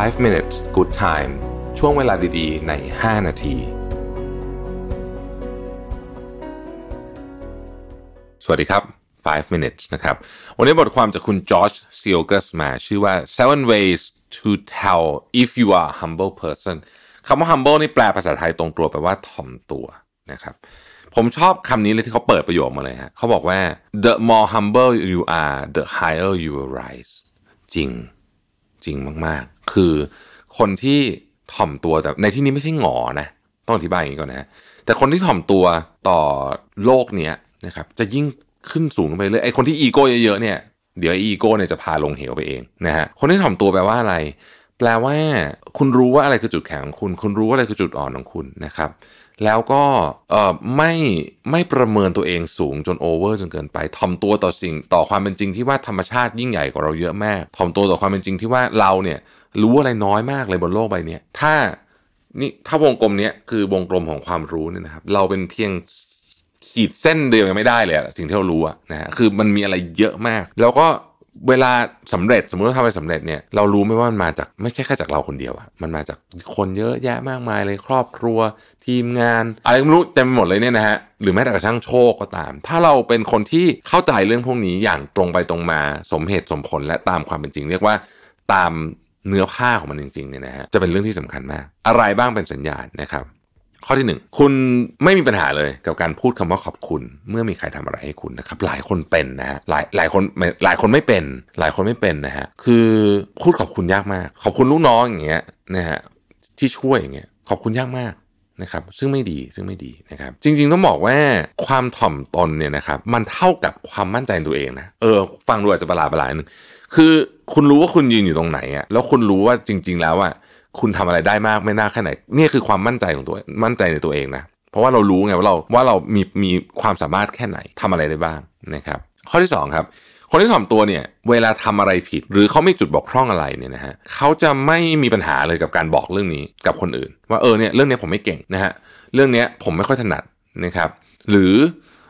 5 minutes good time ช่วงเวลาดีๆ ใน 5 นาที สวัสดีครับ 5 minutes นะครับ วันนี้บทความจากคุณจอร์จซิลเกสมาชื่อว่า seven ways to tell if you are humble person คำว่า humble นี่แปลภาษาไทยตรงตัวแปลว่าถ่อมตัวนะครับ ผมชอบคำนี้เลยที่เขาเปิดประโยคมาเลยฮะเขาบอกว่า the more humble you are the higher you will rise จริง จริงมากๆ คือคนที่ถ่อมตัวแต่ในที่นี้ไม่ใช่หงอนะ ต้องอธิบายอย่างนี้ก่อนนะแต่คนที่ถ่อมตัวต่อโลกเนี้ยนะครับจะยิ่งขึ้นสูงไปเรื่อยไอ้คนที่อีโก้เยอะๆเนี่ยเดี๋ยวอีโก้เนี่ยจะพาลงเหวไปเองนะฮะคนที่ถ่อมตัวแปลว่าอะไร แปลว่าคุณรู้ว่าอะไรคือจุดแข็งของคุณ คุณรู้ว่าอะไรคือจุดอ่อนของคุณนะครับ แล้วก็ไม่ไม่ประเมินตัวเองสูงจน over จนเกินไปถ่อมตัวต่อสิ่งต่อความเป็นจริงที่ว่าธรรมชาติยิ่งใหญ่กว่าเราเยอะมากถ่อมตัวต่อความเป็นจริงที่ว่าเราเนี่ยรู้อะไรน้อยมากเลยบนโลกใบนี้ถ้านี่ถ้าวงกลมเนี้ยคือวงกลมของความรู้เนี่ยนะครับ เราเป็นเพียงขีดเส้นเดียวยังไม่ได้เลยสิ่งที่เรารู้นะฮะคือมันมีอะไรเยอะมาก แล้วก็ เวลาสำเร็จสมมติว่าทำอะไรสำเร็จเนี่ยเรารู้ไหมว่ามันมาจากไม่ใช่แค่จากเราคนเดียวอะมันมาจากคนเยอะแยะมากมายเลยครอบครัว ทีมงาน อะไรก็ไม่รู้เต็มไปหมดเลยเนี่ยนะฮะหรือแม้แต่กระทั่งโชคก็ตาม ถ้าเราเป็นคนที่เข้าใจเรื่องพวกนี้อย่างตรงไปตรงมาสมเหตุสมผลและตามความเป็นจริง เรียกว่าตามเนื้อผ้าของมันจริงๆเนี่ยนะฮะจะเป็นเรื่องที่สำคัญมาก อะไรบ้างเป็นสัญญาณนะครับ ข้อที่หนึ่งคุณไม่มีปัญหาเลยกับการพูดคำว่าขอบคุณ เมื่อมีใครทำอะไรให้คุณนะครับหลายคนเป็นนะฮะหลายหลายคนหลายคนไม่เป็น หลายคนไม่เป็นนะฮะคือพูดขอบคุณยากมาก ขอบคุณลูกน้องอย่างเงี้ยนะฮะที่ช่วยอย่างเงี้ยขอบคุณยากมากนะครับซึ่งไม่ดีซึ่งไม่ดีนะครับ จริงๆต้องบอกว่าความถ่อมตนเนี่ยนะครับมันเท่ากับความมั่นใจในตัวเองนะเออฟังดูอาจจะประหลาดประหลาดนึงคือคุณรู้ว่าคุณยืนอยู่ตรงไหนอะแล้วคุณรู้ว่าจริง ๆ แล้วอะ คุณทำอะไรได้มากไม่น่าแค่ไหนนี่คือความมั่นใจของตัวมั่นใจในตัวเองนะเพราะว่าเรารู้ไงว่าเราว่าเรามีมีความสามารถแค่ไหนทำอะไรได้บ้างนะครับ ข้อที่สองครับ คนที่ถ่อมตัวเนี่ยเวลาทำอะไรผิด หรือเขาไม่จุดบกพร่องอะไรเนี่ยนะฮะเขาจะไม่มีปัญหาเลยกับการบอกเรื่องนี้กับคนอื่น ว่าเออเนี่ยเรื่องนี้ผมไม่เก่งนะฮะเรื่องนี้ผมไม่ค่อยถนัดนะครับ หรือ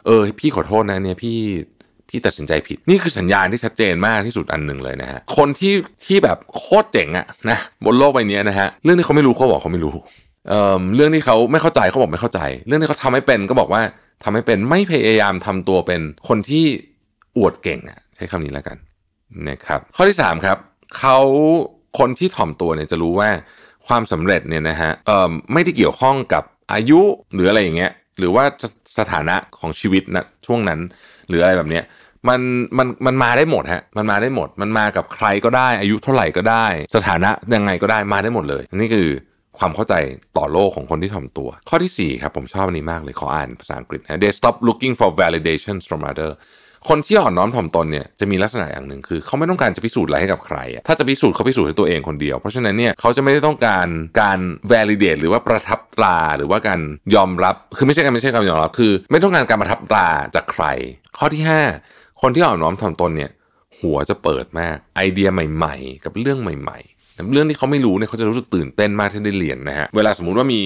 เออพี่ขอโทษนะเนี่ยพี่ พี่ตัดสินใจผิด นี่คือสัญญาณที่ชัดเจนมากที่สุดอันหนึ่งเลยนะฮะคนที่ที่แบบโคตรเจ๋งอะนะบนโลกใบนี้นะฮะเรื่องที่เขาไม่รู้เขาบอกเขาไม่รู้เอ่อเรื่องที่เขาไม่เข้าใจเขาบอกไม่เข้าใจ เรื่องที่เขาทำไม่เป็นก็บอกว่าทำให้เป็นไม่พยายามทำตัวเป็นคนที่อวดเก่งอะใช้คำนี้แล้วกันนะครับข้อที่สามครับเขาคนที่ถ่อมตัวเนี่ยจะรู้ว่าความสำเร็จเนี่ยนะฮะเอ่อไม่ได้เกี่ยวข้องกับอายุหรืออะไรอย่างเงี้ยหรือว่าสถานะของชีวิตนะช่วงนั้น หรืออะไรแบบเนี้ย มันมันมันมาได้หมดฮะมันมาได้หมด มันมากับใครก็ได้ อายุเท่าไหร่ก็ได้ สถานะยังไงก็ได้มาได้หมดเลยนี่คือความเข้าใจต่อโลกของคนที่ถ่อมตัว ข้อที่ 4 ครับ ผมชอบอันนี้มากเลยขออ่านภาษาอังกฤษนะ they stop looking for validation from other คนที่อ่อนน้อมถ่อมตนเนี่ยจะมีลักษณะอย่างหนึ่งคือ เขาไม่ต้องการจะพิสูจน์อะไรให้กับใคร ถ้าจะพิสูจน์เขาพิสูจน์ให้ตัวเองคนเดียว เพราะฉะนั้นเนี่ยเขาจะไม่ได้ต้องการการ validate หรือว่าประทับตราหรือว่าการยอมรับ คือไม่ใช่การไม่ใช่การยอมรับคือ ไม่ต้องการการประทับตราจากใคร ข้อที่ 5 คนที่อ่อนน้อมถ่อมตนเนี่ย หัวจะเปิดมาก ไอเดียใหม่ ๆ กับเรื่องใหม่ๆ เรื่องที่เขาไม่รู้เนี่ยเขาจะรู้สึกตื่นเต้นมากที่ได้เรียนนะฮะ เวลาสมมุติว่ามี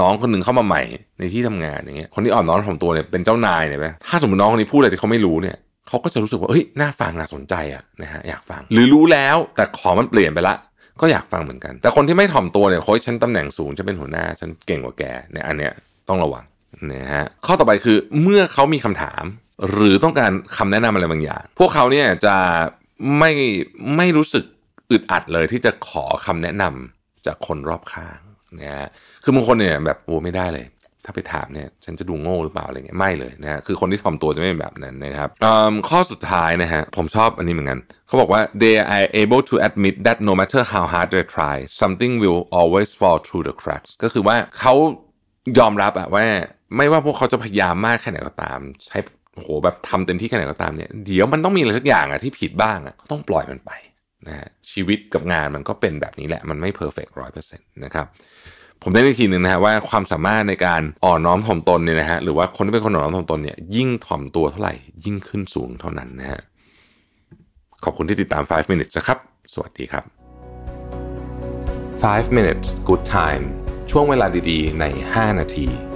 น้องคนหนึ่งเข้ามาใหม่ในที่ทำงานอย่างเงี้ย คนที่อ่อนน้อมถ่อมตัวเนี่ยเป็นเจ้านายเนี่ยไหมถ้าสมมติน้องคนนี้พูดอะไรที่เขาไม่รู้เนี่ยเขาก็จะรู้สึกว่าเฮ้ยน่าฟังน่าสนใจอะนะฮะอยากฟัง หรือรู้แล้วแต่ขอมันเปลี่ยนไปละก็อยากฟังเหมือนกัน แต่คนที่ไม่ถ่อมตัวเนี่ยโค้ชฉันตำแหน่งสูงฉันเป็นหัวหน้าฉันเก่งกว่าแกเนี่ยอันเนี้ยต้องระวัง นะฮะข้อต่อไปคือเมื่อเขามีคำถาม หรือต้องการคำแนะนำอะไรบางอย่าง พวกเขาเนี่ยจะไม่ไม่รู้สึกอึดอัดเลยที่จะขอคำแนะนำจากคนรอบข้างนะฮะคือบางคนเนี่ยแบบโอ้ไม่ได้เลย ถ้าไปถามเนี่ยฉันจะดูโง่หรือเปล่าอะไรเงี้ยไม่เลยนะฮะคือคนที่ถ่อมตัวจะไม่เป็นแบบนั้นนะครับข้อสุดท้ายนะฮะผมชอบอันนี้เหมือนกัน เขาบอกว่า they are able to admit that no matter how hard they try something will always fall through the cracks ก็คือว่าเขายอมรับอะว่า ไม่ว่าพวกเขาจะพยายามมากแค่ไหนก็ตาม ใช้โหแบบทำเต็มที่แค่ไหนก็ตามเนี่ยเดี๋ยวมันต้องมีอะไรสักอย่างอะที่ผิดบ้างอะก็ต้องปล่อยมันไปนะฮะชีวิตกับงานมันก็เป็นแบบนี้แหละมันไม่ perfect ร้อยเปอร์เซ็นต์นะครับผมได้ในทีหนึ่งนะฮะว่าความสามารถในการอ่อนน้อมถ่อมตนเนี่ยนะฮะหรือว่าคนที่เป็นคนอ่อนน้อมถ่อมตนเนี่ยยิ่งถ่อมตัวเท่าไหร่ยิ่งขึ้นสูงเท่านั้นนะฮะขอบคุณที่ติดตาม 5 minutes นะครับ สวัสดีครับ 5 minutes good time ช่วงเวลาดีๆ ใน 5 นาที